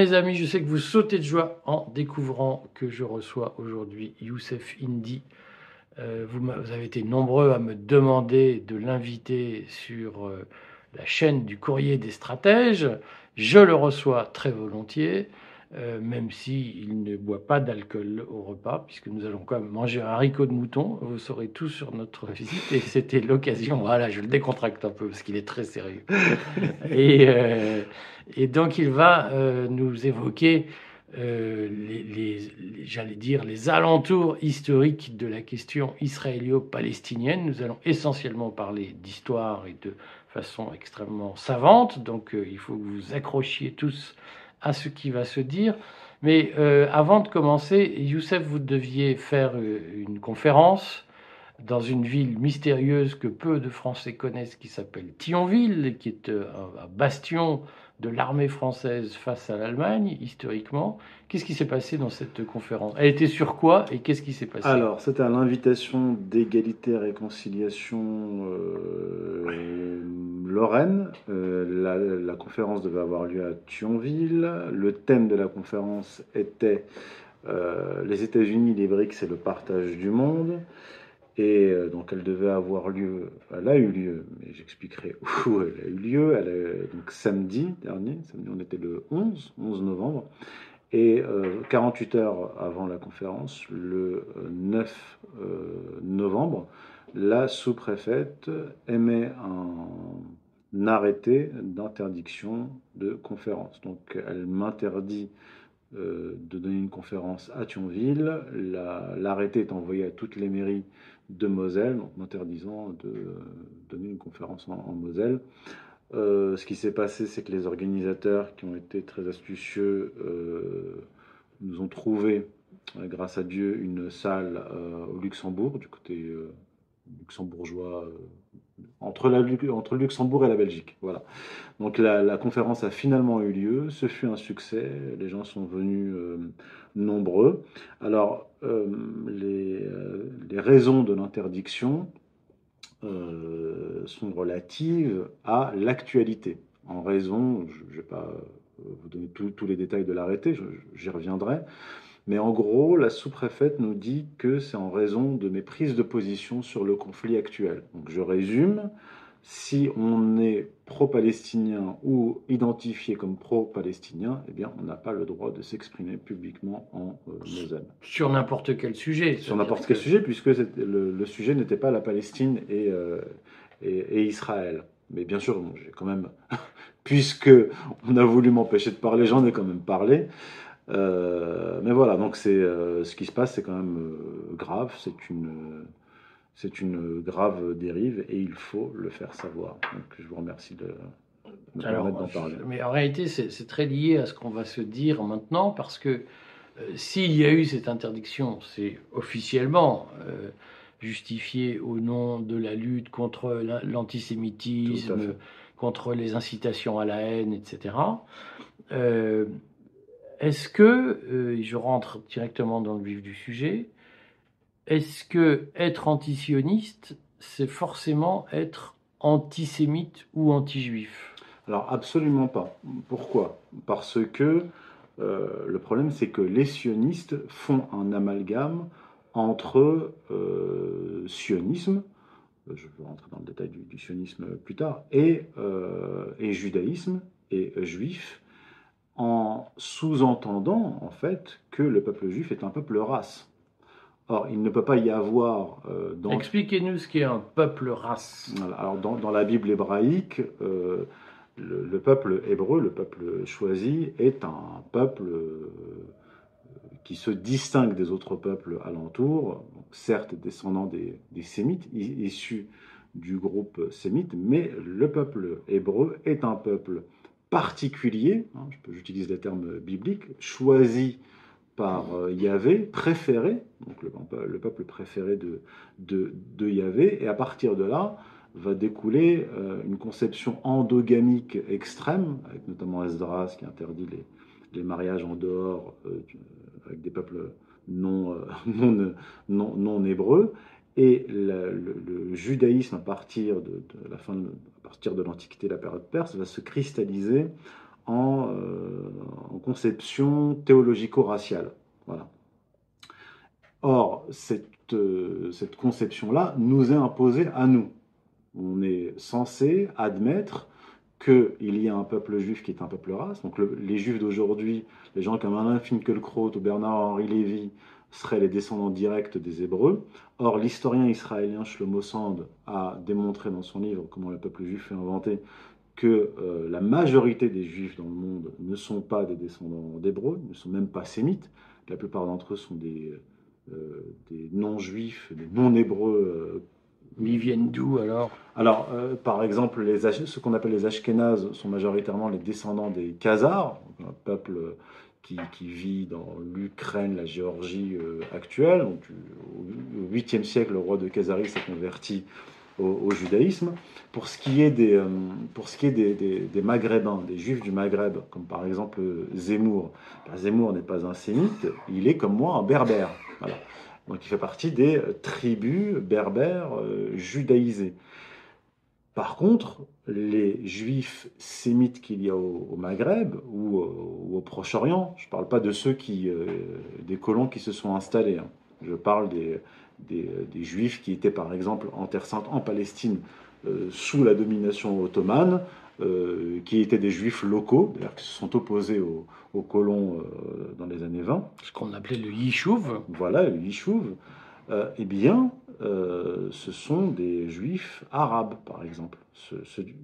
Mes amis, je sais que vous sautez de joie en découvrant que je reçois aujourd'hui Youssef Indy. Euh, vous, avez été nombreux à me demander de l'inviter sur euh, la chaîne du courrier des stratèges. Je le reçois très volontiers. Euh, même s'il il ne boit pas d'alcool au repas, puisque nous allons quand même manger un haricot de mouton. Vous saurez tout sur notre visite. Et c'était l'occasion, voilà, je le décontracte un peu, parce qu'il est très sérieux. et, euh, et, donc, il va euh, nous évoquer les, les j'allais dire, les alentours historiques de la question israélo-palestinienne. Nous allons essentiellement parler d'histoire et de façon extrêmement savante. Donc, il faut que vous accrochiez tous à ce qui va se dire. Mais euh, avant de commencer, Youssef, vous deviez faire euh, une conférence dans une ville mystérieuse que peu de Français connaissent, qui s'appelle Thionville, qui est euh, un bastion de l'armée française face à l'Allemagne, historiquement. Qu'est-ce qui s'est passé dans cette conférence? Elle était sur quoi et qu'est-ce qui s'est passé? Alors, c'était à l'invitation d'égalité et réconciliation euh, Lorraine. Euh, la, conférence devait avoir lieu à Thionville. Le thème de la conférence était euh, les États-Unis, les BRICS et le partage du monde. Et euh, donc elle devait avoir lieu, elle a eu lieu, mais j'expliquerai où elle a eu lieu. Elle a, donc samedi dernier, samedi on était le 11, 11 novembre. Et 48 heures avant la conférence, le 9 novembre, la sous-préfète émet un arrêté d'interdiction de conférence. Donc elle m'interdit euh, de donner une conférence à Thionville. L'arrêté est envoyé à toutes les mairies de Moselle, m'interdisant de donner une conférence en, Moselle. Euh, ce qui s'est passé, c'est que les organisateurs, qui ont été très astucieux, euh, nous ont trouvé, grâce à Dieu, une salle au Luxembourg, du côté luxembourgeois entre, la, entre le Luxembourg et la Belgique. Voilà. Donc la, conférence a finalement eu lieu, ce fut un succès, les gens sont venus euh, nombreux. Alors euh, les, euh, les, raisons de l'interdiction sont relatives à l'actualité. En raison, je ne vais pas vous donner tous les détails de l'arrêté, j'y reviendrai, mais en gros, la sous-préfète nous dit que c'est en raison de mes prises de position sur le conflit actuel. Donc je résume, si on est pro-palestinien ou identifié comme pro-palestinien, eh bien, on n'a pas le droit de s'exprimer publiquement en euh, Sur n'importe quel sujet. Sur n'importe quel sujet, puisque le, sujet n'était pas la Palestine et, euh, et, Israël. Mais bien sûr, j'ai quand même, puisque on a voulu m'empêcher de parler, j'en ai quand même parlé. Euh, mais voilà, donc c'est euh, ce qui se passe, c'est quand même euh, grave, c'est une, c'est une grave dérive et il faut le faire savoir. Donc je vous remercie de, de Alors, d'en parler. Mais en réalité, c'est très lié à ce qu'on va se dire maintenant parce que s'il y a eu cette interdiction, c'est officiellement justifié au nom de la lutte contre l'antisémitisme, contre les incitations à la haine, etc. Est-ce que, euh, je rentre directement dans le vif du sujet, est-ce que être antisioniste, c'est forcément être antisémite ou anti-juif? Alors absolument pas. Pourquoi? Parce que euh, le problème, c'est que les sionistes font un amalgame entre euh, sionisme, je vais rentrer dans le détail du, sionisme plus tard, et, et judaïsme et juif, en sous-entendant en fait que le peuple juif est un peuple race. Or, il ne peut pas y avoir euh, dans... Expliquez-nous ce qu'est un peuple race. Alors, dans, la Bible hébraïque, euh, le, peuple hébreu, le peuple choisi, est un peuple euh, qui se distingue des autres peuples alentours, certes descendant des, des sémites, issus du groupe sémite, mais le peuple hébreu est un peuple particulier, hein, j'utilise les termes bibliques, choisi par euh, Yahvé, préféré, donc le, peuple préféré de, Yahvé, et à partir de là va découler euh, une conception endogamique extrême, avec notamment Esdras qui interdit les, les mariages en dehors euh, avec des peuples non, non, non, non hébreux, et le, judaïsme, à partir de, la fin à partir de l'Antiquité, la période perse, va se cristalliser en, en conception théologico-raciale. Voilà. Or, cette, cette conception-là nous est imposée à nous. On est censé admettre qu'il y a un peuple juif qui est un peuple race. Donc les juifs d'aujourd'hui, les gens comme Alain Finkielkraut ou Bernard-Henri Lévy, seraient les descendants directs des Hébreux. Or, l'historien israélien Shlomo Sand a démontré dans son livre Comment le peuple juif est inventé que euh, la majorité des juifs dans le monde ne sont pas des descendants d'Hébreux, ne sont même pas sémites. La plupart d'entre eux sont des, euh, des non-juifs, des non-hébreux euh, ils viennent d'où alors? Alors, euh, par exemple, les, ce qu'on appelle les Ashkénazes sont majoritairement les descendants des Khazars, un peuple qui, vit dans l'Ukraine, la Géorgie euh, actuelle. Donc, au 8e siècle, le roi de Khazarie s'est converti au, judaïsme. Pour ce qui est, des, euh, pour ce qui est des, Maghrébins, des Juifs du Maghreb, comme par exemple Zemmour, ben, Zemmour n'est pas un sémite, il est comme moi un berbère. Donc il fait partie des euh, tribus berbères euh, judaïsées. Par contre, les juifs sémites qu'il y a au, Maghreb ou, au Proche-Orient, je ne parle pas de ceux qui, euh, des colons qui se sont installés, hein. je parle des, des, juifs qui étaient par exemple en Terre Sainte, en Palestine, sous la domination ottomane, euh, qui étaient des juifs locaux, d'ailleurs qui se sont opposés aux, colons euh, dans les années 20. Ce qu'on appelait le Yishuv. Voilà, le Yishuv. Euh, eh bien, ce sont des juifs arabes, par exemple.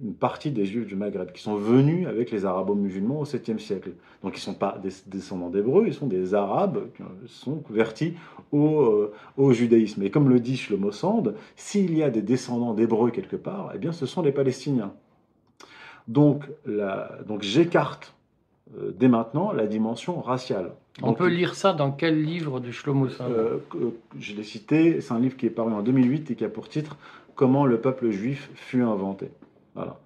une partie des juifs du Maghreb qui sont venus avec les arabo-musulmans au 7e siècle. Donc ils ne sont pas des descendants d'hébreux, ils sont des arabes qui sont convertis au, au, judaïsme. Et comme le dit Shlomo Sand, s'il y a des descendants d'hébreux quelque part, eh bien ce sont les Palestiniens. Donc, j'écarte euh, dès maintenant la dimension raciale. On peut lire ça dans quel livre de Shlomo euh, Je l'ai cité, c'est un livre qui est paru en 2008 et qui a pour titre Comment le peuple juif fut inventé. Voilà.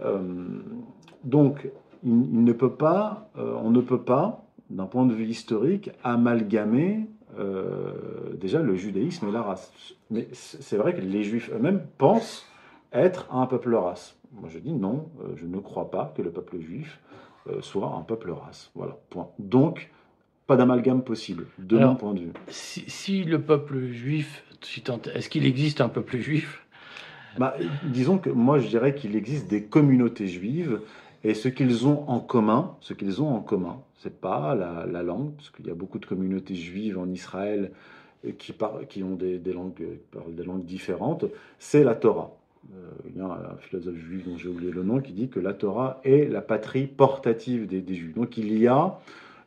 Euh, donc, il, ne peut pas, on ne peut pas, d'un point de vue historique, amalgamer déjà le judaïsme et la race. Mais c'est vrai que les juifs eux-mêmes pensent être un peuple race. Moi je dis non, euh, je ne crois pas que le peuple juif euh, soit un peuple race. Voilà, point. Donc, pas d'amalgame possible, de mon point de vue. Si, le peuple juif, est-ce qu'il existe un peuple juif? Bah, Disons que moi je dirais qu'il existe des communautés juives et ce qu'ils ont en commun, ce qu'ils ont en commun, c'est pas la, langue, parce qu'il y a beaucoup de communautés juives en Israël qui, qui ont des, langues, qui parlent des langues différentes, c'est la Torah. Euh, il y a un philosophe juif dont j'ai oublié le nom qui dit que la Torah est la patrie portative des, Juifs. Donc il y a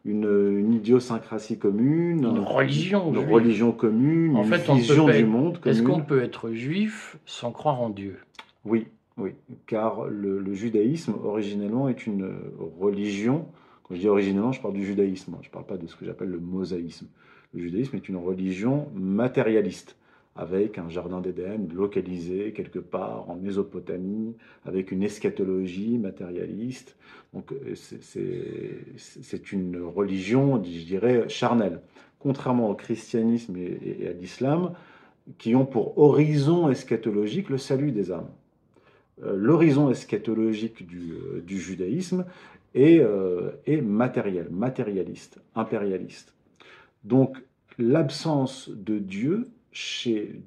une, idiosyncrasie commune, une religion, une religion commune, en une vision du monde commune. Est-ce qu'on peut être juif sans croire en Dieu? Oui, oui, car le, judaïsme originellement est une religion. Quand je dis originellement, je parle du judaïsme, je ne parle pas de ce que j'appelle le mosaïsme. Le judaïsme est une religion matérialiste avec un jardin d'Éden localisé quelque part en Mésopotamie, avec une eschatologie matérialiste. Donc euh, c'est une religion, je dirais, charnelle. Contrairement au christianisme et, à l'islam, qui ont pour horizon eschatologique le salut des âmes. Euh, l'horizon eschatologique du, euh, judaïsme est, est matériel, matérialiste, impérialiste. Donc l'absence de Dieu chez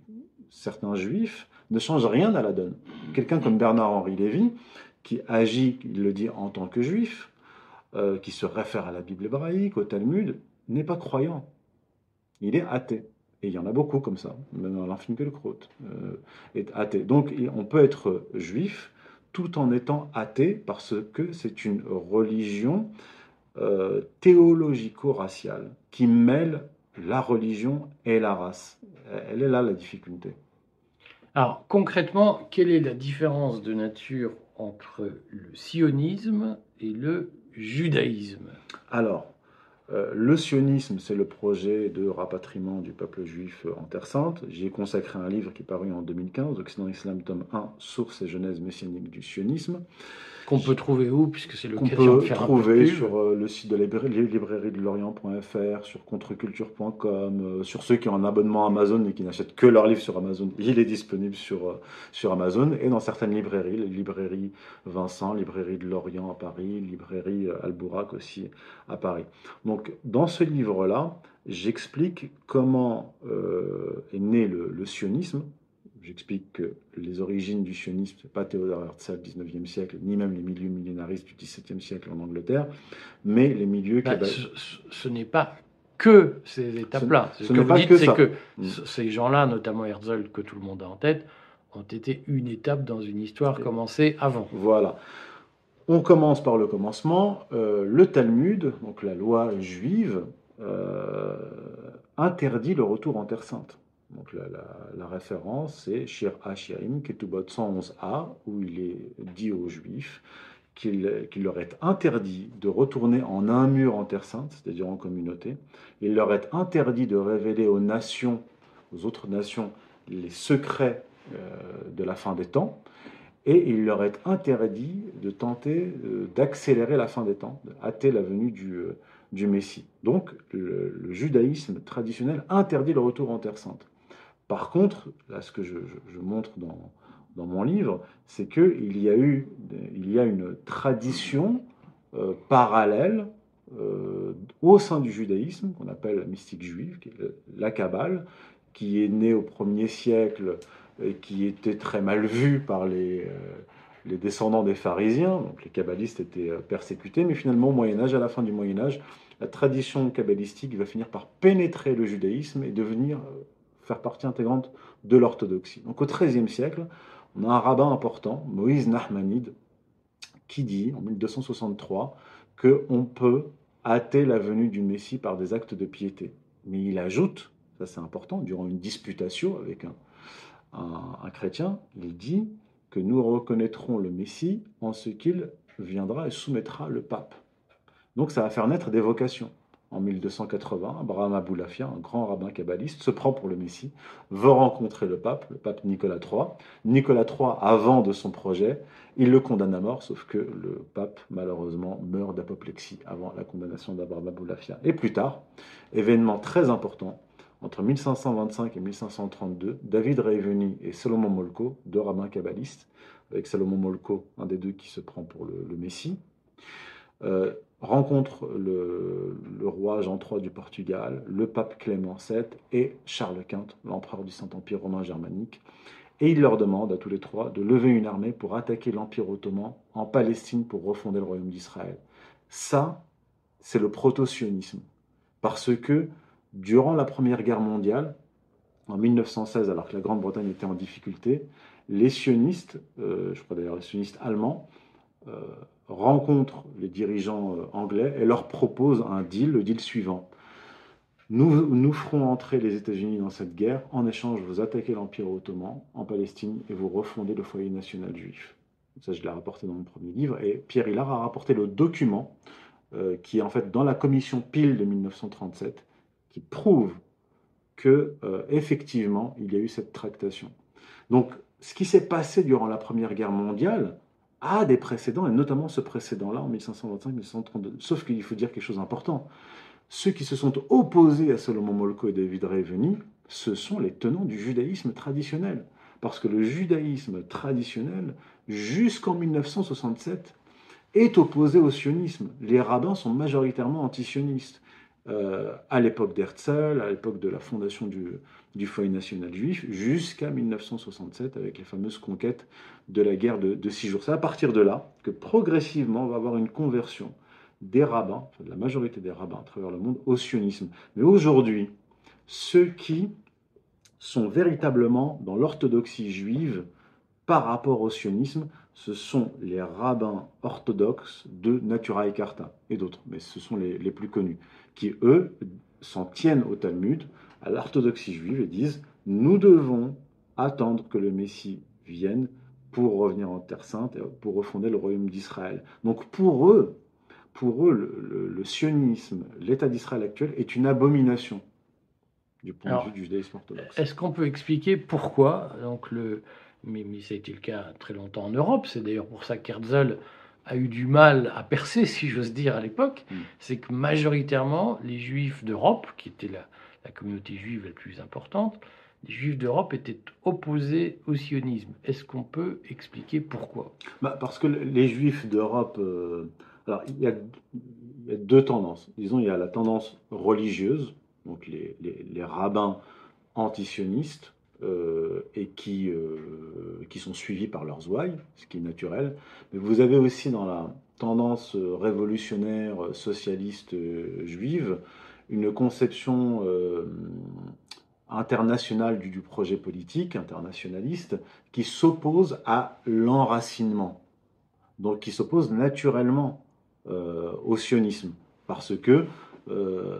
certains juifs ne change rien à la donne. Quelqu'un comme Bernard-Henri Lévy, qui agit, il le dit, en tant que juif, euh, qui se réfère à la Bible hébraïque, au Talmud, n'est pas croyant. Il est athée. Et il y en a beaucoup comme ça, même Alain Finkielkraut euh, est athée. Donc on peut être juif tout en étant athée parce que c'est une religion euh, théologico-raciale qui mêle la religion et la race. Elle est là la difficulté. Alors concrètement, quelle est la différence de nature entre le sionisme et le judaïsme? Alors, euh, le sionisme, c'est le projet de rapatriement du peuple juif en Terre Sainte. J'y ai consacré un livre qui est paru en 2015, Occident Islam, tome 1, Sources et genèse messianique du sionisme. Qu'on peut trouver où, puisque c'est qu'on l'occasion de peut faire un peu trouver de pub. sur euh, le site de la librairie, de l'Orient.fr, sur contreculture.com, euh, sur ceux qui ont un abonnement Amazon et qui n'achètent que leurs livres sur Amazon, il est disponible sur, euh, sur Amazon et dans certaines librairies, les librairies Vincent, librairie de l'Orient à Paris, librairie Albourak aussi à Paris. Donc dans ce livre-là, j'explique comment est né le, le sionisme. J'explique que les origines du sionisme, ce n'est pas Théodore Herzl, 19e siècle, ni même les milieux millénaristes du 17e siècle en Angleterre, mais les milieux Bah, qui... ce ce- n'est pas que ces étapes-là. Ce- Ce, que n'est vous pas dites, que c'est que Mm. ces gens-là, notamment Herzl, que tout le monde a en tête, ont été une étape dans une histoire commencée avant. Voilà. On commence par le commencement. Euh, le Talmud, donc la loi juive, euh, interdit le retour en Terre Sainte. Donc la, référence, c'est Shir HaShirim, Ketubot 111a, où il est dit aux Juifs qu'il leur est interdit de retourner en un mur en Terre Sainte, c'est-à-dire en communauté. Il leur est interdit de révéler aux nations, aux autres nations, les secrets euh, de la fin des temps. Et il leur est interdit de tenter euh, d'accélérer la fin des temps, de hâter la venue du, euh, Messie. Donc le judaïsme traditionnel interdit le retour en Terre Sainte. Par contre, là ce que je, montre dans, mon livre, c'est qu'il y a eu a une tradition euh, parallèle euh, au sein du judaïsme, qu'on appelle la mystique juive, la Kabbale, qui est née au premier siècle et qui était très mal vue par les, euh, descendants des pharisiens. Donc les kabbalistes étaient persécutés, mais finalement au Moyen Âge, à la fin du Moyen Âge, la tradition kabbalistique va finir par pénétrer le judaïsme et devenir faire partie intégrante de l'orthodoxie. Donc au XIIIe siècle, on a un rabbin important, Moïse Nahmanide, qui dit en 1263 qu'on peut hâter la venue du Messie par des actes de piété. Mais il ajoute, ça c'est important, durant une disputation avec un chrétien, il dit que nous reconnaîtrons le Messie en ce qu'il viendra et soumettra le pape. Donc ça va faire naître des vocations. En 1280, Abraham Aboulafia, un grand rabbin kabbaliste, se prend pour le Messie, veut rencontrer le pape, le pape Nicolas III. Nicolas III, avant de son projet, il le condamne à mort, sauf que le pape, malheureusement, meurt d'apoplexie avant la condamnation d'Abraham Aboulafia. Et plus tard, événement très important, entre 1525 et 1532, David Reiveni et Salomon Molko, deux rabbins kabbalistes, avec Salomon Molko, un des deux qui se prend pour le, le Messie, euh, rencontrent le, le roi Jean III du Portugal, le pape Clément VII et Charles Quint, l'empereur du Saint-Empire romain germanique. Et il leur demande à tous les trois de lever une armée pour attaquer l'Empire ottoman en Palestine pour refonder le royaume d'Israël. Ça, c'est le proto-sionisme. Parce que durant la Première Guerre mondiale, en 1916, alors que la Grande-Bretagne était en difficulté, les sionistes, euh, je crois d'ailleurs les sionistes allemands, euh, rencontrent les dirigeants euh, anglais et leur proposent un deal, le deal suivant. Nous, nous ferons entrer les États-Unis dans cette guerre. En échange, vous attaquez l'Empire ottoman en Palestine et vous refondez le foyer national juif. Ça, je l'ai rapporté dans mon premier livre. Et Pierre Hillard a rapporté le document euh, qui est en fait dans la commission Peel de 1937, qui prouve que effectivement il y a eu cette tractation. Donc, ce qui s'est passé durant la Première Guerre mondiale a des précédents, et notamment ce précédent-là en 1525-1532. Sauf qu'il faut dire quelque chose d'important. Ceux qui se sont opposés à Salomon Molko et David Reiveni, ce sont les tenants du judaïsme traditionnel. Parce que le judaïsme traditionnel, jusqu'en 1967, est opposé au sionisme. Les rabbins sont majoritairement antisionistes. Euh, à l'époque d'Herzl, à l'époque de la fondation du, du foyer national juif, jusqu'à 1967, avec les fameuses conquêtes de la guerre de, six jours. C'est à partir de là que progressivement on va avoir une conversion des rabbins, enfin de la majorité des rabbins à travers le monde, au sionisme. Mais aujourd'hui, ceux qui sont véritablement dans l'orthodoxie juive par rapport au sionisme, ce sont les rabbins orthodoxes de Natura et Carta et d'autres, mais ce sont les, les plus connus, qui eux s'en tiennent au Talmud, à l'orthodoxie juive et disent nous devons attendre que le Messie vienne pour revenir en Terre Sainte pour refonder le royaume d'Israël. Donc pour eux, pour eux, le, le, le sionisme, l'État d'Israël actuel est une abomination du point Alors, de vue du judaïsme orthodoxe. Est-ce qu'on peut expliquer pourquoi donc le mais, mais ça a été le cas très longtemps en Europe. C'est d'ailleurs pour ça qu'Herzl a eu du mal à percer, si j'ose dire, à l'époque, Mm. c'est que majoritairement, les juifs d'Europe, qui était la, la communauté juive la plus importante, les juifs d'Europe étaient opposés au sionisme. Est-ce qu'on peut expliquer pourquoi? Bah, parce que les juifs d'Europe, euh, alors il y, a, deux tendances. Disons, il y a la tendance religieuse, donc les, rabbins antisionistes, euh, et qui, euh, qui sont suivis par leurs ouailles, ce qui est naturel. Mais vous avez aussi dans la tendance révolutionnaire euh, socialiste juive une conception internationale du, projet politique, internationaliste, qui s'oppose à l'enracinement. Donc qui s'oppose naturellement euh, au sionisme. Parce que euh,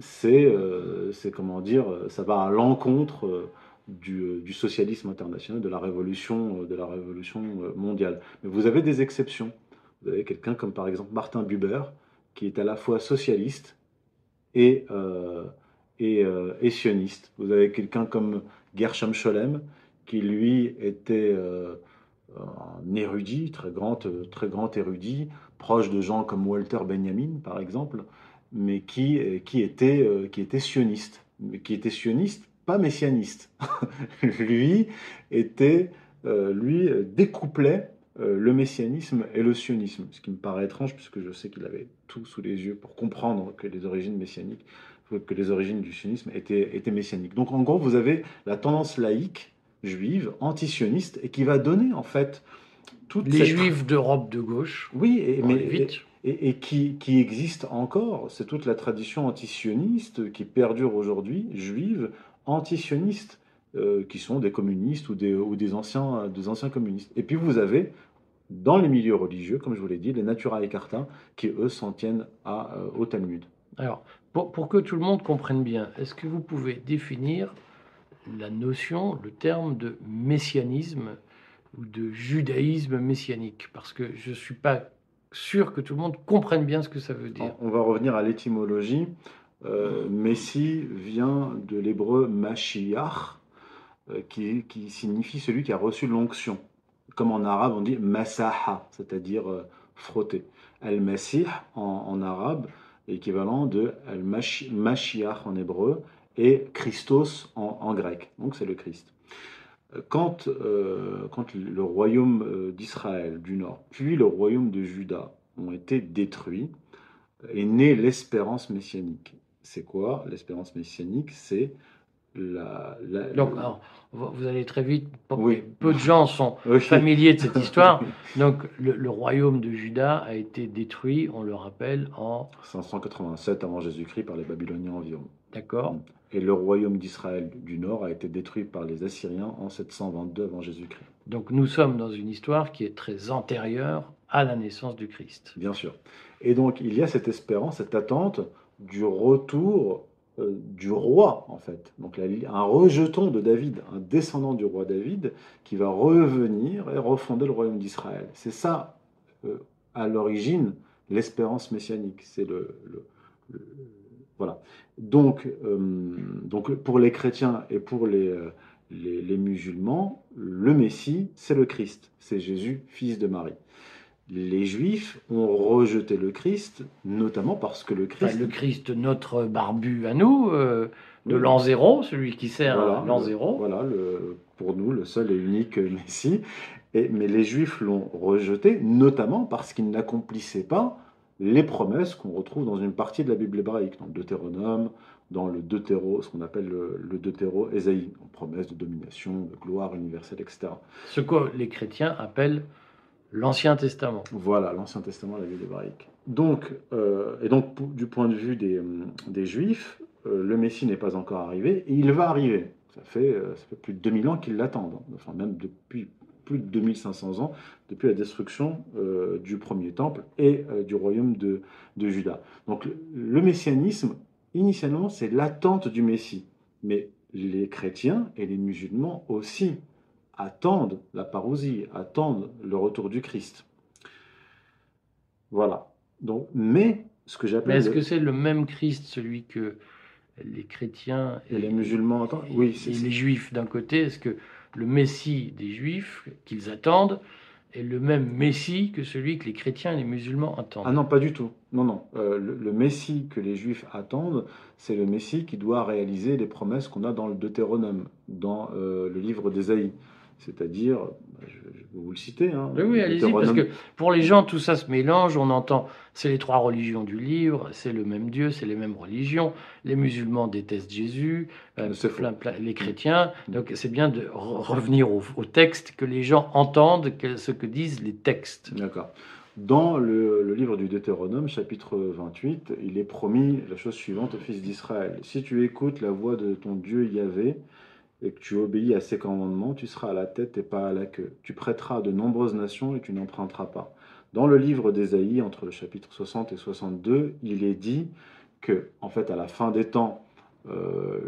c'est, euh, c'est, comment dire, ça va à l'encontre euh, du, du socialisme international, de la révolution, de la révolution mondiale. Mais vous avez des exceptions. Vous avez quelqu'un comme par exemple Martin Buber, qui est à la fois socialiste et, et, euh, et sioniste. Vous avez quelqu'un comme Gershom Scholem, qui lui était euh, un érudit, très grand, euh, très grand érudit, proche de gens comme Walter Benjamin, par exemple, mais qui, qui, était, qui était sioniste. Mais qui était sioniste, pas messianiste. lui était, lui découplait le messianisme et le sionisme, ce qui me paraît étrange puisque je sais qu'il avait tout sous les yeux pour comprendre que les origines messianiques, que les origines du sionisme étaient, étaient messianiques. Donc en gros, vous avez la tendance laïque juive, antisioniste, et qui va donner en fait toute Les juifs d'Europe de gauche, Oui, et, mais, et, et qui, qui existe encore. C'est toute la tradition antisioniste qui perdure aujourd'hui, juive, antisioniste, euh, qui sont des communistes ou des, ou des, anciens, des anciens communistes. Et puis vous avez, dans les milieux religieux, comme je vous l'ai dit, les Natura et qui eux s'en tiennent à, euh, au Talmud. Alors, pour, que tout le monde comprenne bien, est-ce que vous pouvez définir la notion, le terme de messianisme ou de judaïsme messianique? Parce que je ne suis pas sûr que tout le monde comprenne bien ce que ça veut dire. On va revenir à l'étymologie. Euh, Messie vient de l'hébreu Mashiach, euh, qui, signifie celui qui a reçu l'onction. Comme en arabe, on dit Masaha, c'est-à-dire euh, frotter. Al-Masih en, en, arabe, équivalent de Al-Mashiach en hébreu, et Christos en, grec. Donc c'est le Christ. Quand, euh, quand, le royaume d'Israël du Nord, puis le royaume de Juda ont été détruits, est née l'espérance messianique. C'est quoi l'espérance messianique? C'est la, la, Donc, alors, vous allez très vite. Oui. Peu de gens sont familiers de cette histoire. Donc, le, le, royaume de Juda a été détruit, on le rappelle, en 587 avant Jésus-Christ par les Babyloniens environ. D'accord. Et le royaume d'Israël du Nord a été détruit par les Assyriens en 722 avant Jésus-Christ. Donc, nous sommes dans une histoire qui est très antérieure à la naissance du Christ. Bien sûr. Et donc, il y a cette espérance, cette attente du retour euh, du roi, en fait. Donc, un rejeton de David, un descendant du roi David, qui va revenir et refonder le royaume d'Israël. C'est ça, euh, à l'origine, l'espérance messianique. C'est le, Voilà. Donc, euh, donc, pour les chrétiens et pour les, les musulmans, le Messie, c'est le Christ. C'est Jésus, fils de Marie les Juifs ont rejeté le Christ, notamment parce que le Christ. Enfin, le Christ, notre barbu à nous, euh, de oui. l'an zéro, celui qui sert voilà, l'an zéro. Voilà, le, pour nous, le seul et unique Messie. Et, mais les Juifs l'ont rejeté, notamment parce qu'il n'accomplissait pas les promesses qu'on retrouve dans une partie de la Bible hébraïque, dans le Deutéronome, dans le Deutéro, ce qu'on appelle le, le Deutéro Ésaïe, promesse de domination, de gloire universelle, etc. Ce que les chrétiens appellent l'Ancien Testament. Voilà, l'Ancien Testament, la Bible hébraïque. Donc, euh, et donc, du point de vue des, des Juifs, euh, le Messie n'est pas encore arrivé, et il va arriver. Ça fait, euh, plus de 2000 ans qu'ils l'attendent, enfin même depuis plus de 2500 ans, depuis la destruction euh, du premier temple et euh, du royaume de, de Juda. Donc le messianisme, initialement, c'est l'attente du Messie. Mais les chrétiens et les musulmans aussi attendent la parousie, attendent le retour du Christ. Voilà. Donc, mais ce que j'appelle. Mais est-ce le... que c'est le même Christ, celui que les chrétiens et, et les musulmans attendent? Oui, et les juifs d'un côté Est-ce que le Messie des juifs qu'ils attendent est le même Messie que celui que les chrétiens et les musulmans attendent? Ah non, pas du tout. Non, non. Euh, le, le Messie que les Juifs attendent, c'est le Messie qui doit réaliser les promesses qu'on a dans le Deutéronome, dans euh, le livre d'Ésaïe. C'est-à-dire, je, je vais vous le citer. Hein, Oui, oui, le allez-y, parce que pour les gens, tout ça se mélange. On entend, c'est les trois religions du livre, c'est le même Dieu, c'est les mêmes religions. Les musulmans détestent Jésus, euh, plein- plein- les chrétiens. Donc c'est bien de re- revenir au, au texte, que les gens entendent que- ce que disent les textes. D'accord. Dans le, le livre du Deutéronome, chapitre 28, il est promis la chose suivante aux fils d'Israël. Si tu écoutes la voix de ton Dieu Yahvé et que tu obéis à ses commandements, tu seras à la tête et pas à la queue. Tu prêteras à de nombreuses nations et tu n'emprunteras pas. Dans le livre d'Ésaïe, entre le chapitre 60 et 62, il est dit que, en fait, à la fin des temps, euh,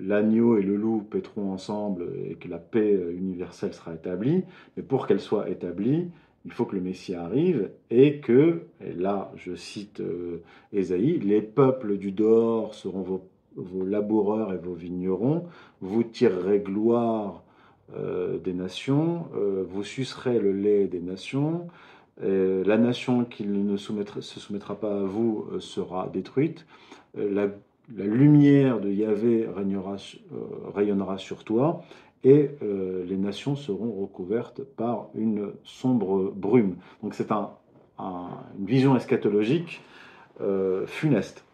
l'agneau et le loup paîtront ensemble et que la paix universelle sera établie. Mais pour qu'elle soit établie, il faut que le Messie arrive et que, et là je cite euh, Ésaïe, les peuples du dehors seront vos, vos laboureurs et vos vignerons, vous tirerez gloire euh, des nations, euh, vous sucerez le lait des nations, euh, la nation qui ne se soumettra pas à vous sera détruite, la, lumière de Yahvé rayonnera sur toi, et les nations seront recouvertes par une sombre brume. Donc c'est un, un- une vision eschatologique funeste,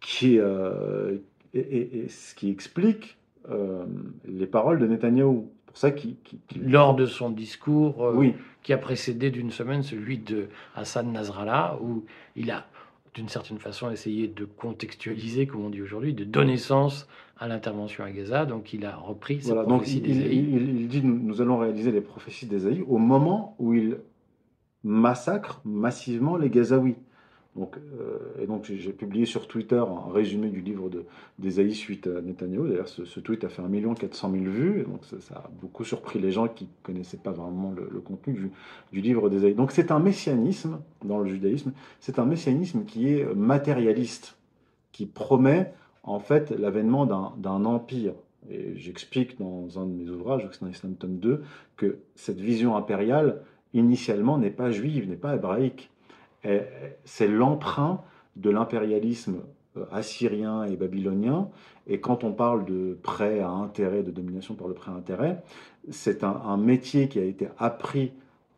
qui, euh, et, et- et ce qui explique euh, les paroles de Netanyahou. Pour ça qu'il- Lors de son discours euh, Oui, qui a précédé d'une semaine celui de Hassan Nasrallah, où il a d'une certaine façon essayé de contextualiser, comme on dit aujourd'hui, de donner sens à l'intervention à Gaza. Donc il a repris voilà. Donc prophétie il, il- il- il dit nous, nous allons réaliser les prophéties d'Ésaïe au moment où il massacre massivement les Gazaouis. Euh, et donc j'ai publié sur Twitter un résumé du livre de- d'Ésaïe suite à Netanyahou. D'ailleurs, ce, tweet a fait 1 400 000 vues. Donc ça, a beaucoup surpris les gens qui ne connaissaient pas vraiment le, contenu du, livre d'Ésaïe. Donc c'est un messianisme dans le judaïsme. C'est un messianisme qui est matérialiste, qui promet en fait l'avènement d'un empire. Et j'explique dans un de mes ouvrages, dans Islam tome 2, que cette vision impériale, initialement, n'est pas juive, n'est pas hébraïque. Et C'est l'emprunt de l'impérialisme euh, assyrien et babylonien. Et quand on parle de prêt à intérêt, de domination par le prêt à intérêt, c'est un, métier qui a été appris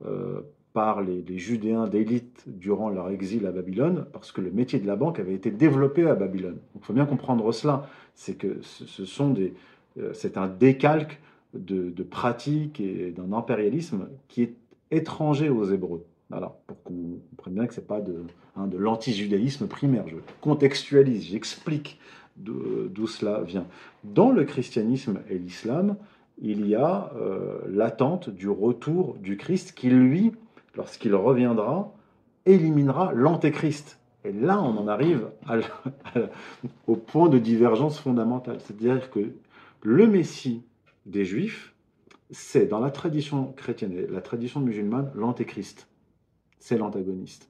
euh, par les, Judéens d'élite durant leur exil à Babylone, parce que le métier de la banque avait été développé à Babylone. Il faut bien comprendre cela. C'est que euh, c'est un décalque de, de pratiques et d'un impérialisme qui est étranger aux Hébreux. Voilà, pour qu'on comprenne bien que c'est pas de, hein, l'anti-judaïsme primaire. Je contextualise, j'explique d'o- d'où cela vient. Dans le christianisme et l'islam, il y a euh, l'attente du retour du Christ qui, lui, lorsqu'il reviendra, éliminera l'antéchrist. Et là, on en arrive au point de divergence fondamentale. C'est-à-dire que le Messie des Juifs, c'est dans la tradition chrétienne et la tradition musulmane l'antéchrist. C'est l'antagoniste.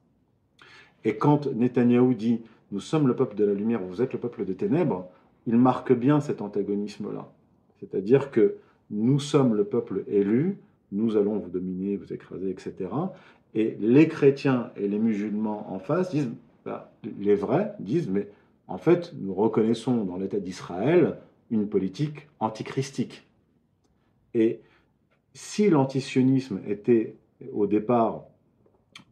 Et quand Netanyahou dit Nous sommes le peuple de la lumière, vous êtes le peuple des ténèbres, il marque bien cet antagonisme-là. C'est-à-dire que nous sommes le peuple élu, nous allons vous dominer, vous écraser, etc. Et les chrétiens et les musulmans en face disent bah, Les vrais disent Mais en fait, nous reconnaissons dans l'État d'Israël une politique antichristique. Et si l'antisionisme était au départ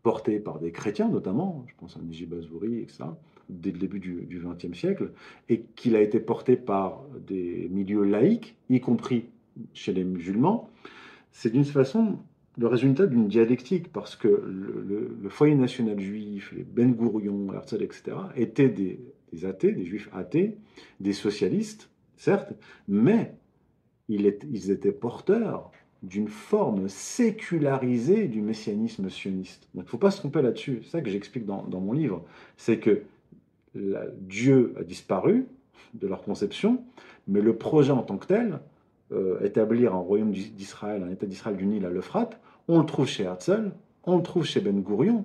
porté par des chrétiens notamment, je pense à Najib Azouri, etc., dès le début du XXe siècle, et qu'il a été porté par des milieux laïcs, y compris chez les musulmans, c'est d'une façon le résultat d'une dialectique, parce que le, foyer national juif, les Ben Gourion, Herzl, etc., étaient des, athées, des juifs athées, des socialistes, certes, mais ils étaient porteurs d'une forme sécularisée du messianisme sioniste. Donc il ne faut pas se tromper là-dessus. C'est ça que j'explique dans, mon livre. C'est que Dieu a disparu de leur conception, mais le projet en tant que tel, euh, établir un royaume d'Is- d'Israël, un État d'Israël du Nil à l'Euphrate, on le trouve chez Herzl, on le trouve chez Ben Gourion,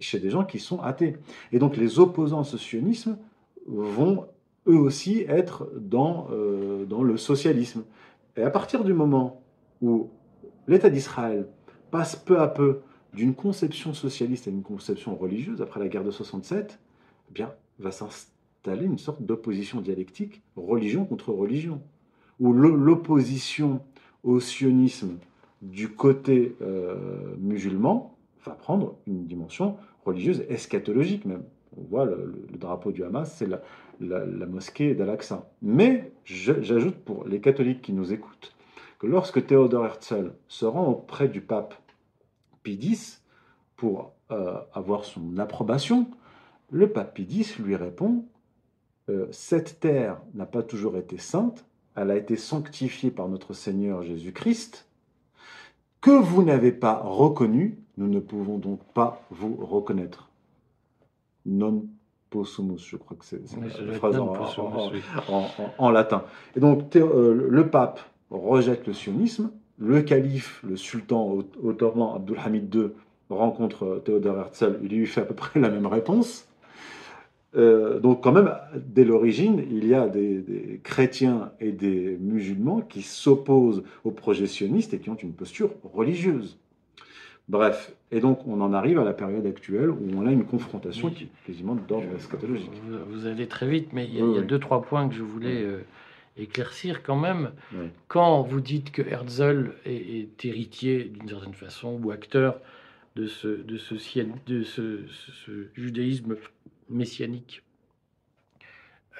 chez des gens qui sont athées. Et donc les opposants au sionisme vont eux aussi être dans, euh, dans le socialisme. Et à partir du moment où l'État d'Israël passe peu à peu d'une conception socialiste à une conception religieuse après la guerre de 67, eh bien, va s'installer une sorte d'opposition dialectique, religion contre religion, où l'opposition au sionisme du côté euh, musulman va prendre une dimension religieuse, eschatologique même. On voit le, drapeau du Hamas, c'est la, la, mosquée d'Al-Aqsa. Mais j'ajoute pour les catholiques qui nous écoutent que lorsque Théodore Herzl se rend auprès du pape Pie X pour euh, avoir son approbation, le pape Pie X lui répond euh, Cette terre n'a pas toujours été sainte, elle a été sanctifiée par notre Seigneur Jésus-Christ, que vous n'avez pas reconnu, nous ne pouvons donc pas vous reconnaître. Non possumus, je crois que c'est la phrase en, latin. Et donc euh, le pape rejette le sionisme, le calife, le sultan ottoman Abdulhamid II rencontre Théodore Herzl, il lui fait à peu près la même réponse. Euh, donc quand même, dès l'origine, il y a des, chrétiens et des musulmans qui s'opposent aux projectionnistes et qui ont une posture religieuse. Bref, et donc on en arrive à la période actuelle où on a une confrontation qui est quasiment d'ordre eschatologique. Vous, allez très vite, mais il y a, deux, trois points que je voulais euh, éclaircir quand même. Quand vous dites que Herzl est, héritier d'une certaine façon ou acteur de ce, de ce, de ce, judaïsme messianique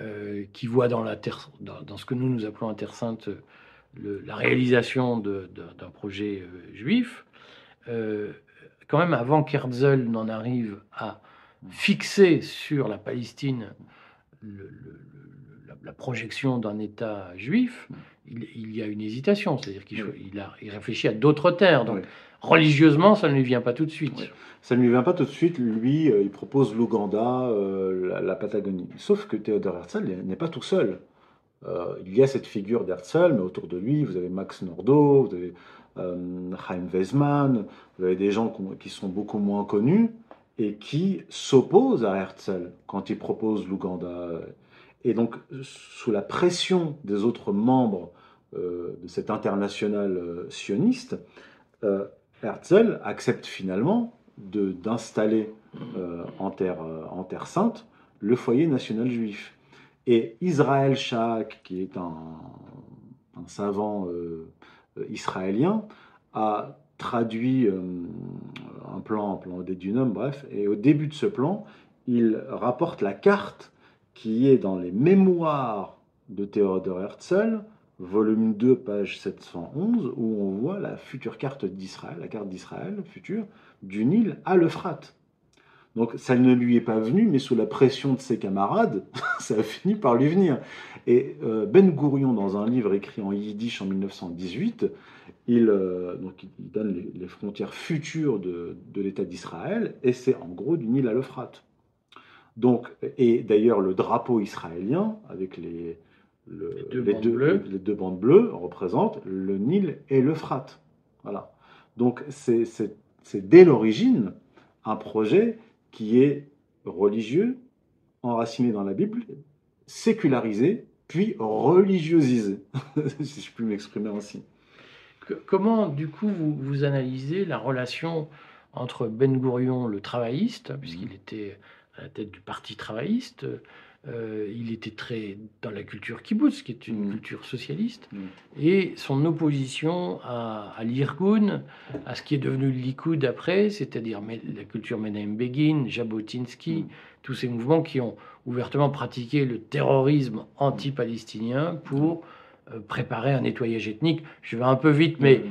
euh, qui voit dans, la terre, dans, ce que nous nous appelons la Terre Sainte la réalisation d'un projet euh, juif, euh, quand même, avant qu'Herzl n'en arrive à fixer sur la Palestine la, projection d'un État juif, il, y a une hésitation, c'est-à-dire qu'il il, réfléchit à d'autres terres. Donc, religieusement, ça ne lui vient pas tout de suite. Ça ne lui vient pas tout de suite. Lui, euh, il propose l'Ouganda, euh, la, Patagonie. Sauf que Théodore Herzl n'est pas tout seul. il y a cette figure d'Herzl, mais autour de lui, vous avez Max Nordau, vous avez euh, Chaim Weizmann, vous avez des gens qui sont beaucoup moins connus et qui s'opposent à Herzl quand il propose l'Ouganda. Et donc, sous la pression des autres membres euh, de cette internationale euh, sioniste, Herzl accepte finalement d'installer en, terre, en Terre Sainte le foyer national juif. Et Israël Shak, qui est un, savant euh, israélien a traduit euh, un plan, un plan d'Edunum, bref, et au début de ce plan, il rapporte la carte qui est dans les mémoires de Théodore Herzl, volume 2, page 711, où on voit la future carte d'Israël, la carte d'Israël future, du Nil à l'Euphrate. Donc ça ne lui est pas venu, mais sous la pression de ses camarades, ça a fini par lui venir. Et euh, Ben Gourion, dans un livre écrit en yiddish en 1918, il, euh, il donne les, frontières futures de, l'État d'Israël, et c'est en gros du Nil à l'Euphrate. Donc, et d'ailleurs, le drapeau israélien, avec les, deux, les, deux, bandes bleues, représente le Nil et l'Euphrate. Voilà. Donc, c'est dès l'origine un projet qui est religieux, enraciné dans la Bible, sécularisé, puis religiosisé, si je puis m'exprimer ainsi. Comment, du coup, vous, vous, analysez la relation entre Ben Gourion, le travailliste, puisqu'il mmh. était à la tête du parti travailliste, euh, il était très dans la culture kibbutz, qui est une mm. culture socialiste, mm. et son opposition à, à l'Irgun, à ce qui est devenu le Likoud après, c'est-à-dire la culture Menahem Begin, Jabotinsky, mm. tous ces mouvements qui ont ouvertement pratiqué le terrorisme anti-palestinien pour euh, préparer un nettoyage ethnique. Je vais un peu vite, mais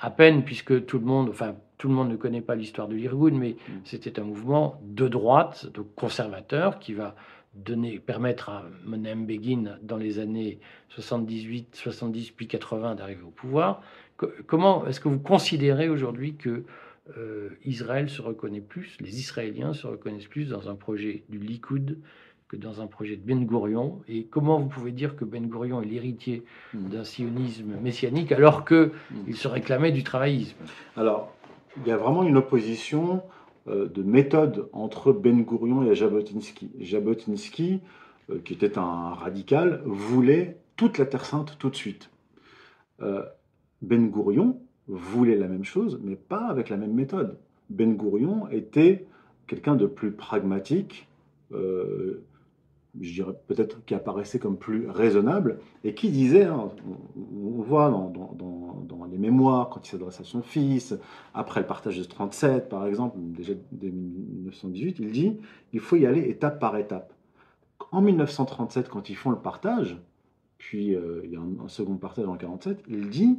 à peine, puisque tout le monde, enfin, tout le monde ne connaît pas l'histoire de l'Irgun, mais c'était un mouvement de droite, de conservateur, qui va donner, permettre à Menem Begin, dans les années 78, 70 puis 80, d'arriver au pouvoir. comment est-ce que vous considérez aujourd'hui que euh, Israël se reconnaît plus, les Israéliens se reconnaissent plus dans un projet du Likoud que dans un projet de Ben Gurion? Et comment vous pouvez dire que Ben Gurion est l'héritier hmm. d'un sionisme messianique alors qu'il il se réclamait du travaillisme? Alors, il y a vraiment une opposition euh, de méthode entre Ben Gourion et Jabotinsky. Jabotinsky, euh, qui était un radical, voulait toute la Terre Sainte tout de suite. Euh, ben Gourion voulait la même chose, mais pas avec la même méthode. Ben Gurion était quelqu'un de plus pragmatique, je dirais peut-être qui apparaissait comme plus raisonnable, et qui disait, hein, on, voit dans, les mémoires, quand il s'adresse à son fils, après le partage de 37 par exemple, déjà dès 1918, il dit, il faut y aller étape par étape. En 1937, quand ils font le partage, puis euh, il y a un, second partage en 47, il dit,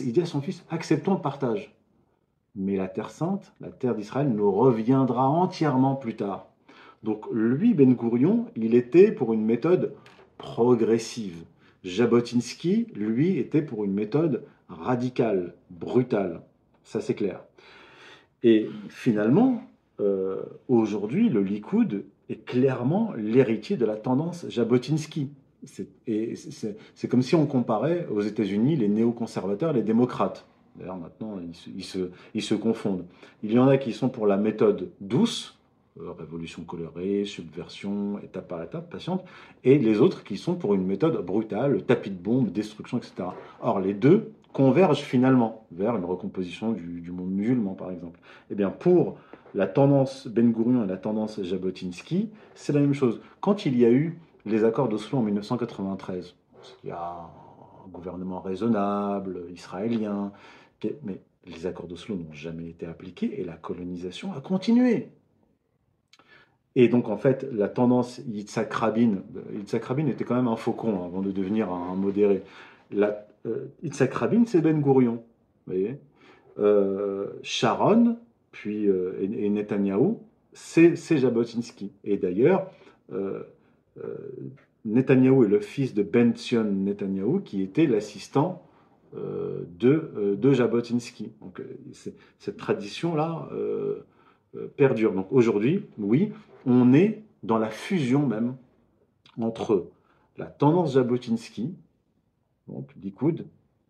il dit à son fils, acceptons le partage. Mais la Terre sainte, la terre d'Israël, nous reviendra entièrement plus tard. Donc lui, Ben Gourion, il était pour une méthode progressive. Jabotinsky, lui, était pour une méthode radicale, brutale. Ça, c'est clair. Et finalement, euh, aujourd'hui, le Likoud est clairement l'héritier de la tendance Jabotinsky. C'est comme si on comparait aux États-Unis les néoconservateurs les démocrates. D'ailleurs, maintenant, ils se, confondent. Il y en a qui sont pour la méthode douce, révolution colorée, subversion, étape par étape, patiente, et les autres qui sont pour une méthode brutale, tapis de bombe, destruction, etc. Or, les deux convergent finalement vers une recomposition du, monde musulman, par exemple. Eh bien, pour la tendance Ben Gurion et la tendance Jabotinsky, c'est la même chose. Quand il y a eu les accords d'Oslo en 1993, il y a un gouvernement raisonnable, israélien, mais les accords d'Oslo n'ont jamais été appliqués et la colonisation a continué. Et donc, en fait, la tendance Yitzhak Rabin, Yitzhak Rabin était quand même un faucon avant de devenir un, modéré. La, euh, Yitzhak Rabin, c'est Ben Gurion. Vous voyez euh, Sharon, puis, euh, et, Netanyahou, c'est Jabotinsky. Et d'ailleurs, euh, Netanyahou est le fils de Ben Zion Netanyahou, qui était l'assistant de, de Jabotinsky. Donc, cette tradition-là perdure. Donc aujourd'hui, oui, on est dans la fusion même entre la tendance Jabotinsky, donc Likoud,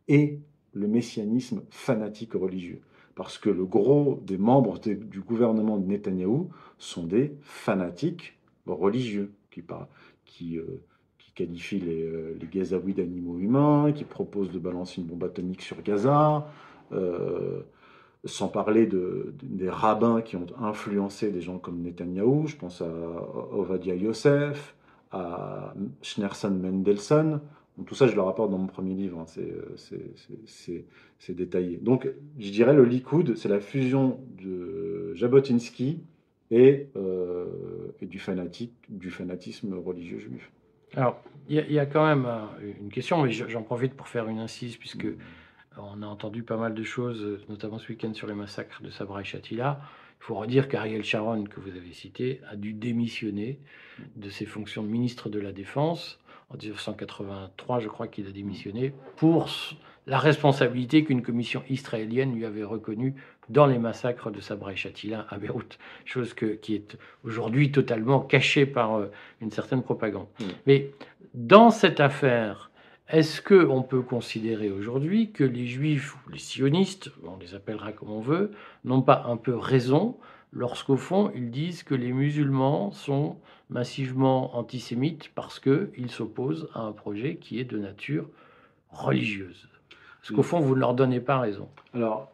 et le messianisme fanatique religieux. Parce que le gros des membres du gouvernement de Netanyahou sont des fanatiques religieux qui, euh, qualifient les, euh, d'animaux humains, qui proposent de balancer une bombe atomique sur Gaza. Euh, sans parler de, des rabbins qui ont influencé des gens comme Netanyahou, je pense à Ovadia Yosef, à Schneerson Mendelssohn. tout ça, je le rapporte dans mon premier livre, hein, c'est détaillé. Donc, je dirais le Likoud, c'est la fusion de Jabotinsky et, euh, et du, fanatique, du fanatisme religieux juif. Alors, il y, a quand même euh, une question, mais j'en profite pour faire une incise, puisque on a entendu pas mal de choses, notamment ce week-end sur les massacres de Sabra et Chatila. Il faut redire qu'Ariel Sharon, que vous avez cité, a dû démissionner de ses fonctions de ministre de la Défense. En 1983, je crois qu'il a démissionné pour la responsabilité qu'une commission israélienne lui avait reconnue dans les massacres de Sabra et Chatila à Beyrouth, chose qui est aujourd'hui totalement cachée par euh, une certaine propagande. Mm. Mais dans cette affaire, est-ce qu'on peut considérer aujourd'hui que les juifs ou les sionistes, on les appellera comme on veut, n'ont pas un peu raison lorsqu'au fond ils disent que les musulmans sont massivement antisémites parce qu'ils s'opposent à un projet qui est de nature religieuse? Est-ce qu'au fond vous ne leur donnez pas raison. Alors,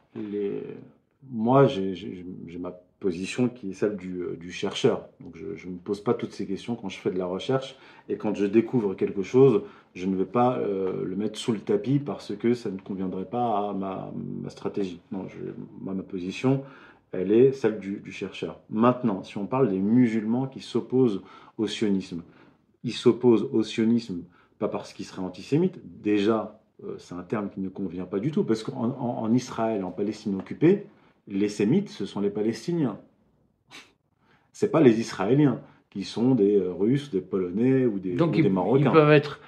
moi j'ai ma position qui est celle du, euh, chercheur. Donc je, ne me pose pas toutes ces questions quand je fais de la recherche et quand je découvre quelque chose, je ne vais pas euh, le mettre sous le tapis parce que ça ne conviendrait pas à ma, stratégie. Non, je, ma position, elle est celle du, chercheur. Maintenant, si on parle des musulmans qui s'opposent au sionisme, ils s'opposent au sionisme pas parce qu'ils seraient antisémites, déjà euh, c'est un terme qui ne convient pas du tout, parce qu'en en, Israël, en Palestine occupée, les Sémites, ce sont les Palestiniens. Ce pas les Israéliens qui sont des euh, Russes, des Polonais ou des, Donc ils, Marocains. Ils peuvent être,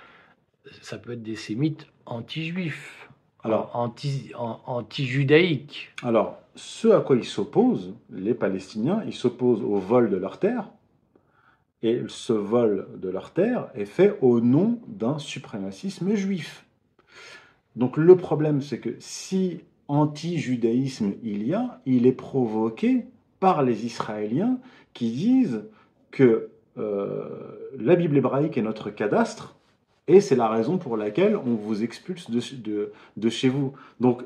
ça peut être des Sémites anti-juifs, alors anti, anti-judaïques. Alors, ce à quoi ils s'opposent, les Palestiniens, ils s'opposent au vol de leurs terres. Et ce vol de leurs terres est fait au nom d'un suprémacisme juif. Donc le problème, c'est que si anti-judaïsme il y a, il est provoqué par les Israéliens qui disent que euh, la Bible hébraïque est notre cadastre et c'est la raison pour laquelle on vous expulse de, de, chez vous. Donc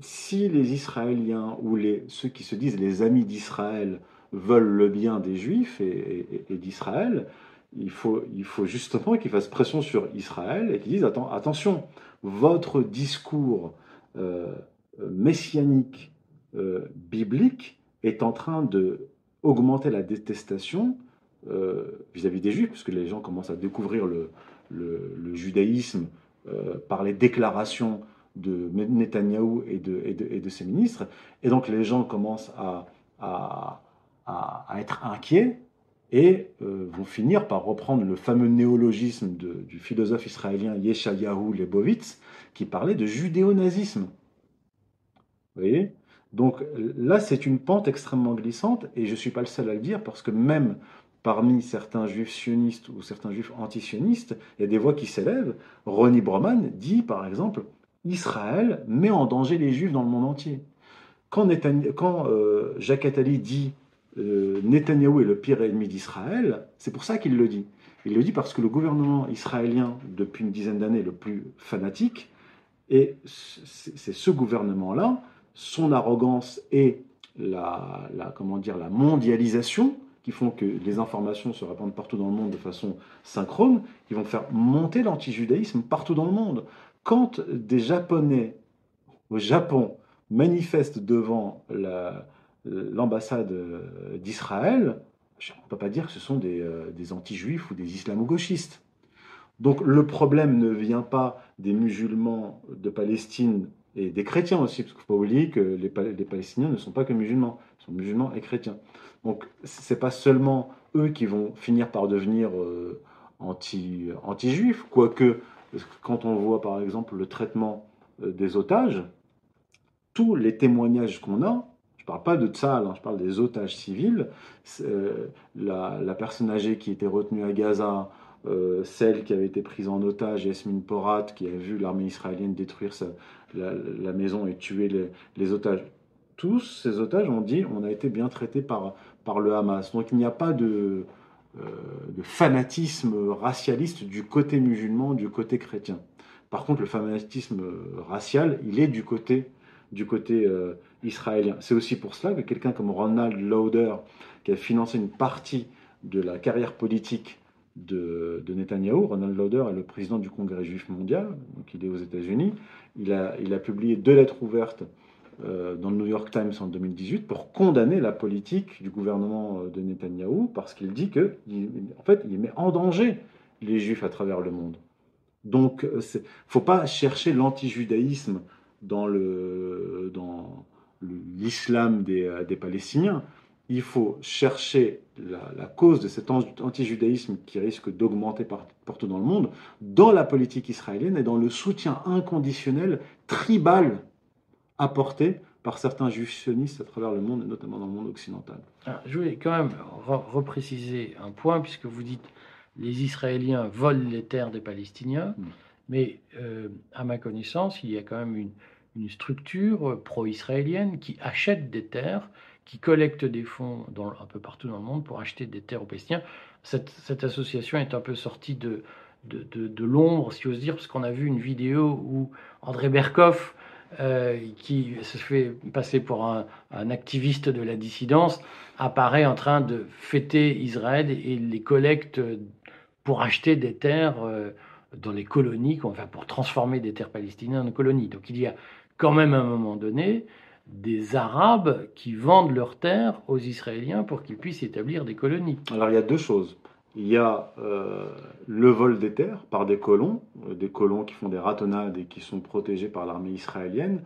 si les Israéliens ou les, ceux qui se disent les amis d'Israël veulent le bien des Juifs et, d'Israël, il faut, il faut justement qu'ils fassent pression sur Israël et qu'ils disent attention, votre discours euh, messianique euh, biblique est en train de augmenter la détestation euh, vis-à-vis des Juifs, puisque les gens commencent à découvrir le, judaïsme par les déclarations de Netanyahou et de, ses ministres. Et donc les gens commencent à, être inquiets et euh, vont finir par reprendre le fameux néologisme du philosophe israélien Yeshayahu Lebovitz qui parlait de judéo-nazisme. Vous voyez? Donc là, c'est une pente extrêmement glissante et je ne suis pas le seul à le dire parce que même parmi certains juifs sionistes ou certains juifs anti-sionistes, il y a des voix qui s'élèvent. Ronnie Broman dit par exemple Israël met en danger les juifs dans le monde entier. Quand, euh, Jacques Attali dit euh, Netanyahou est le pire ennemi d'Israël, c'est pour ça qu'il le dit. Il le dit parce que le gouvernement israélien, depuis une dizaine d'années, le plus fanatique, et c'est ce gouvernement-là, son arrogance et la, comment dire, la mondialisation, qui font que les informations se répandent partout dans le monde de façon synchrone, qui vont faire monter l'antijudaïsme partout dans le monde. Quand des Japonais au Japon manifestent devant l'ambassade d'Israël, on ne peut pas dire que ce sont des, euh, des anti-juifs ou des islamo-gauchistes. Donc le problème ne vient pas des musulmans de Palestine et des chrétiens aussi, parce qu'il faut pas oublier que les, les, Palestiniens ne sont pas que musulmans, ils sont musulmans et chrétiens. Donc ce n'est pas seulement eux qui vont finir par devenir euh, anti, anti-juifs, quoique quand on voit par exemple le traitement euh, des otages, tous les témoignages qu'on a, je parle pas de Tzal, hein, je parle des otages civils, euh, la, personne âgée qui était retenue à Gaza, euh, celle qui avait été prise en otage, Yasmine Porat, qui a vu l'armée israélienne détruire la, maison et tuer les, otages. Tous ces otages ont dit on a été bien traités par, le Hamas. Donc il n'y a pas de, euh, de fanatisme racialiste du côté musulman, du côté chrétien. Par contre, le fanatisme racial, il est du côté, du côté euh, israélien. C'est aussi pour cela que quelqu'un comme Ronald Lauder, qui a financé une partie de la carrière politique de, Netanyahou, Ronald Lauder est le président du Congrès juif mondial, donc il est aux États-Unis, il a, il a publié deux lettres ouvertes euh, dans le New York Times en 2018 pour condamner la politique du gouvernement euh, de Netanyahou parce qu'il dit que, en fait, il met en danger les juifs à travers le monde. Donc, il euh, faut pas chercher l'antijudaïsme dans le dans l'islam des, des, Palestiniens. Il faut chercher la, la cause de cet antijudaïsme qui risque d'augmenter partout dans le monde dans la politique israélienne et dans le soutien inconditionnel tribal apporté par certains juifs sionistes à travers le monde, et notamment dans le monde occidental. je voulais quand même repréciser un point, puisque vous dites les Israéliens volent les terres des Palestiniens, hmm. mais euh, à ma connaissance, il y a quand même une, une structure pro-israélienne qui achète des terres, qui collecte des fonds dans, un peu partout dans le monde pour acheter des terres aux Palestiniens. Cette, association est un peu sortie de, l'ombre, si j'ose dire, parce qu'on a vu une vidéo où André Berkoff euh, qui se fait passer pour un, activiste de la dissidence, apparaît en train de fêter Israël et les collecte pour acheter des terres euh, dans les colonies, enfin pour transformer des terres palestiniennes en colonies. Donc il y a quand même un moment donné des Arabes qui vendent leurs terres aux Israéliens pour qu'ils puissent établir des colonies. Alors il y a deux choses. Il y a euh, le vol des terres par des colons, euh, des colons qui font des ratonnades et qui sont protégés par l'armée israélienne.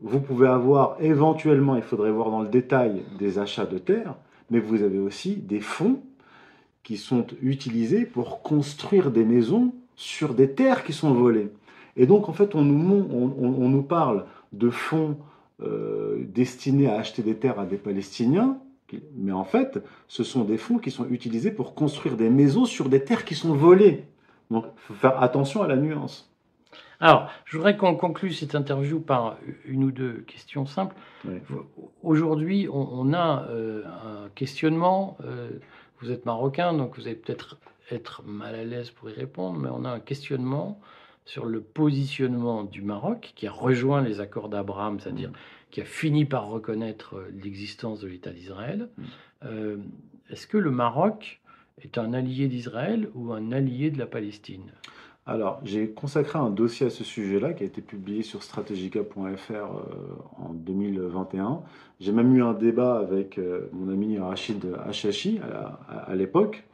Vous pouvez avoir éventuellement, il faudrait voir dans le détail, des achats de terres, mais vous avez aussi des fonds qui sont utilisés pour construire des maisons sur des terres qui sont volées. Et donc, en fait, on nous, on, nous parle de fonds euh, destinés à acheter des terres à des Palestiniens, mais en fait, ce sont des fonds qui sont utilisés pour construire des maisons sur des terres qui sont volées. Donc, il faut faire attention à la nuance. Alors, je voudrais qu'on conclue cette interview par une ou deux questions simples. Aujourd'hui, on, a euh, un questionnement. Euh, vous êtes marocain, donc vous allez peut-être être mal à l'aise pour y répondre, mais on a un questionnement sur le positionnement du Maroc, qui a rejoint les accords d'Abraham, c'est-à-dire mm. qui a fini par reconnaître euh, l'existence de l'État d'Israël. Mm. Euh, est-ce que le Maroc est un allié d'Israël ou un allié de la Palestine? Alors, j'ai consacré un dossier à ce sujet-là qui a été publié sur strategica.fr euh, en 2021. J'ai même eu un débat avec mon ami Rachid Hachachi à l'époque.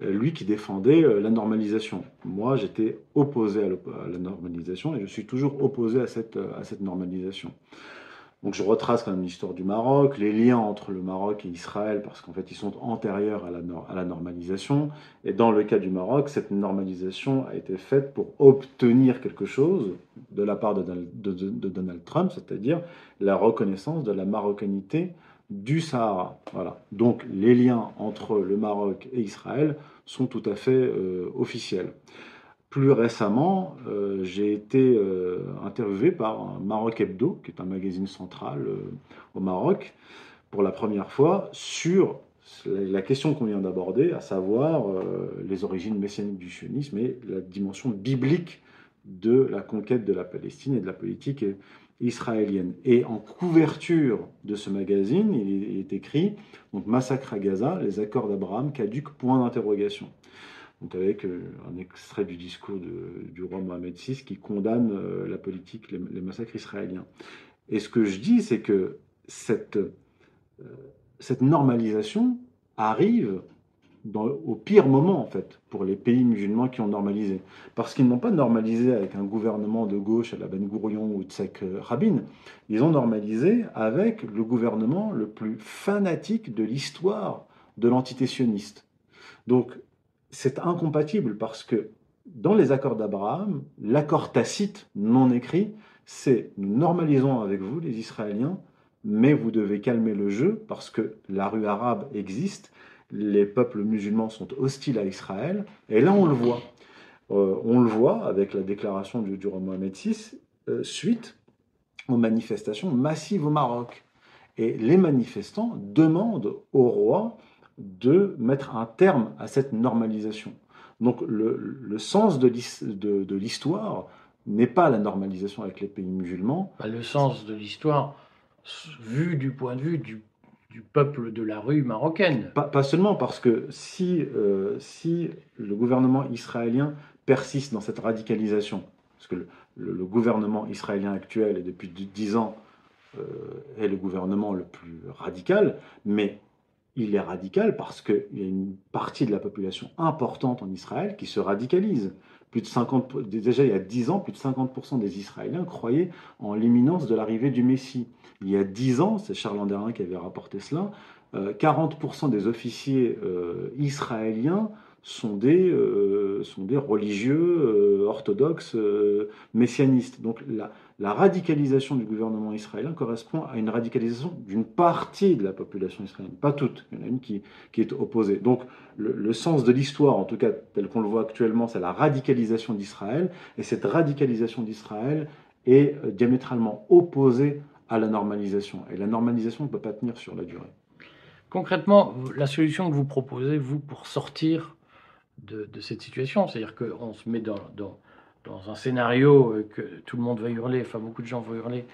Euh, lui qui défendait euh, la normalisation. Moi, j'étais opposé à, la normalisation et je suis toujours opposé à cette, euh, à cette normalisation. Donc je retrace quand même l'histoire du Maroc, les liens entre le Maroc et Israël, parce qu'en fait ils sont antérieurs à la, à la, normalisation. Et dans le cas du Maroc, cette normalisation a été faite pour obtenir quelque chose de la part de, Donald Trump, c'est-à-dire la reconnaissance de la marocanité du Sahara. Voilà. Donc les liens entre le Maroc et Israël sont tout à fait euh, officiels. Plus récemment, euh, j'ai été euh, interviewé par Maroc Hebdo, qui est un magazine central au Maroc, pour la première fois sur la question qu'on vient d'aborder, à savoir les origines messianiques du sionisme et la dimension biblique de la conquête de la Palestine et de la politique israélienne. Et en couverture de ce magazine, il est écrit donc Massacre à Gaza, les accords d'Abraham caduques, point d'interrogation. Donc avec euh, un extrait du discours du roi Mohamed VI qui condamne euh, la politique, les, massacres israéliens. Et ce que je dis, c'est que cette, euh, cette normalisation arrive au pire moment, en fait, pour les pays musulmans qui ont normalisé. Parce qu'ils n'ont pas normalisé avec un gouvernement de gauche à la Ben Gourion ou Tsek Rabin. Ils ont normalisé avec le gouvernement le plus fanatique de l'histoire de l'entité sioniste. Donc, c'est incompatible parce que dans les accords d'Abraham, l'accord tacite, non écrit, c'est nous normalisons avec vous, les Israéliens, mais vous devez calmer le jeu parce que la rue arabe existe les peuples musulmans sont hostiles à Israël. Et là, on le voit. Euh, on le voit avec la déclaration du, roi Mohamed VI, suite aux manifestations massives au Maroc. Et les manifestants demandent au roi de mettre un terme à cette normalisation. Donc le, sens de l'histoire n'est pas la normalisation avec les pays musulmans. Bah, le sens de l'histoire, vu du point de vue du du peuple de la rue marocaine. Pas, seulement parce que si, euh, si le gouvernement israélien persiste dans cette radicalisation, parce que le, gouvernement israélien actuel est depuis dix ans euh, est le gouvernement le plus radical, mais il est radical parce qu'il y a une partie de la population importante en Israël qui se radicalise. Plus de 50, déjà il y a 10 ans, plus de 50% des Israéliens croyaient en l'imminence de l'arrivée du Messie. Il y a 10 ans, c'est Charles Anderlin qui avait rapporté cela, 40% euh, des officiers euh, israéliens sont des, euh, sont des religieux orthodoxes messianistes. Donc la, la, radicalisation du gouvernement israélien correspond à une radicalisation d'une partie de la population israélienne, pas toute. Il y en a une qui, est opposée. Donc le, sens de l'histoire, en tout cas tel qu'on le voit actuellement, c'est la radicalisation d'Israël. Et cette radicalisation d'Israël est diamétralement opposée à la normalisation. Et la normalisation ne peut pas tenir sur la durée. Concrètement, la solution que vous proposez, vous, pour sortir de, cette situation, c'est-à-dire qu'on se met dans, dans, un scénario que tout le monde va hurler, enfin beaucoup de gens vont hurler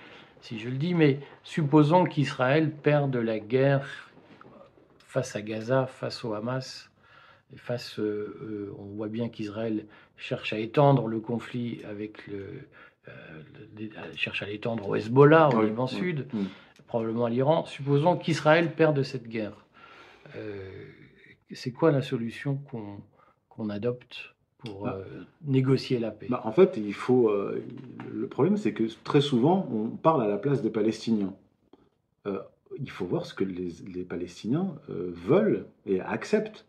si je le dis, mais supposons qu'Israël perde la guerre face à Gaza, face au Hamas, et face, euh, euh, on voit bien qu'Israël cherche à étendre le conflit avec le, euh, cherche à l'étendre au Hezbollah, au Liban Sud, probablement à l'Iran. Supposons qu'Israël perde cette guerre. Euh, c'est quoi la solution qu'on adopte pour bah. euh, négocier la paix bah, En fait, il faut. le problème, c'est que très souvent, on parle à la place des Palestiniens. il faut voir ce que les, les Palestiniens veulent et acceptent.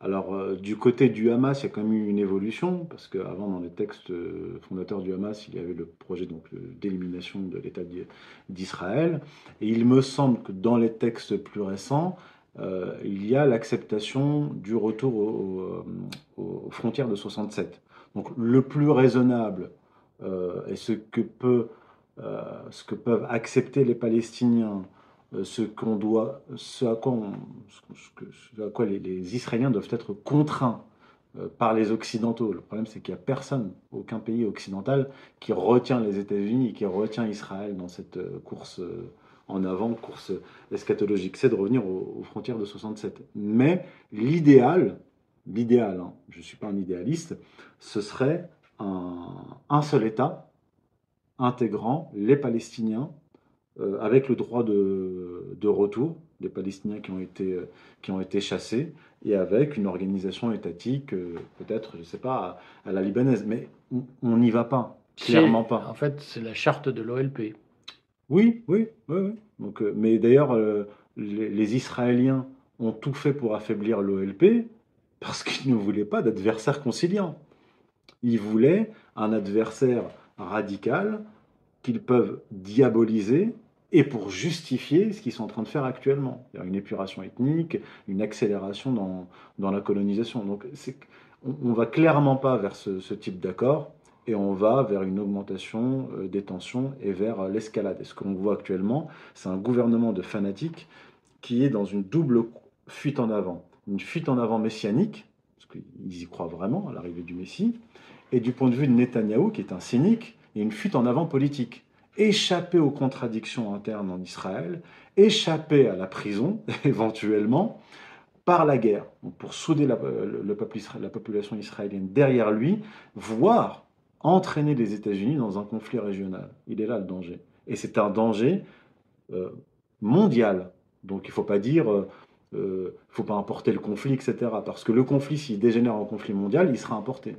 Alors, euh, du côté du Hamas, il y a quand même eu une évolution, parce qu'avant, dans les textes euh, fondateurs du Hamas, il y avait le projet d'élimination de l'État d'Israël. Et il me semble que dans les textes plus récents, euh, il y a l'acceptation du retour aux, frontières de 67. Donc, le plus raisonnable et ce que, peut, ce que peuvent accepter les Palestiniens euh, ce qu'on doit, ce à quoi, ce quoi les, Israéliens doivent être contraints euh, par les Occidentaux. Le problème, c'est qu'il n'y a personne, aucun pays occidental, qui retient les États-Unis et qui retient Israël dans cette euh, course euh, en avant, course eschatologique. C'est de revenir aux, frontières de 67. Mais l'idéal, l'idéal, hein, je ne suis pas un idéaliste, ce serait un, seul État intégrant les Palestiniens avec le droit de, de, retour des Palestiniens qui ont été, qui ont été chassés et avec une organisation étatique, euh, peut-être, je ne sais pas, à, la libanaise. Mais on n'y va pas, clairement pas. En fait, c'est la charte de l'OLP. Oui, oui, oui. oui. Donc, euh, mais d'ailleurs, euh, les, Israéliens ont tout fait pour affaiblir l'OLP parce qu'ils ne voulaient pas d'adversaire conciliant. Ils voulaient un adversaire radical qu'ils peuvent diaboliser et pour justifier ce qu'ils sont en train de faire actuellement. Une épuration ethnique, une accélération dans, dans la colonisation. Donc on ne va clairement pas vers ce, type d'accord et on va vers une augmentation euh, des tensions et vers euh, l'escalade. Et ce qu'on voit actuellement, c'est un gouvernement de fanatiques qui est dans une double fuite en avant. Une fuite en avant messianique, parce qu'ils y croient vraiment à l'arrivée du Messie, et du point de vue de Netanyahou, qui est un cynique, et une fuite en avant politique échapper aux contradictions internes en Israël, échapper à la prison, éventuellement, par la guerre, pour souder la, le peuple, la population israélienne derrière lui, voire entraîner les États-Unis dans un conflit régional. Il est là le danger. Et c'est un danger euh, mondial. Donc il ne faut pas dire, il euh, ne euh, faut pas importer le conflit, etc. Parce que le conflit, s'il dégénère en conflit mondial, il sera importé.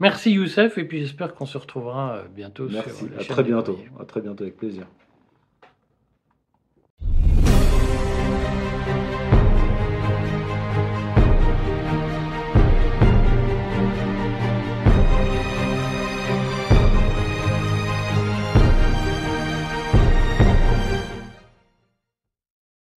Merci Youssef, et puis j'espère qu'on se retrouvera euh, bientôt Merci. sur la à très bientôt. À très bientôt, avec plaisir.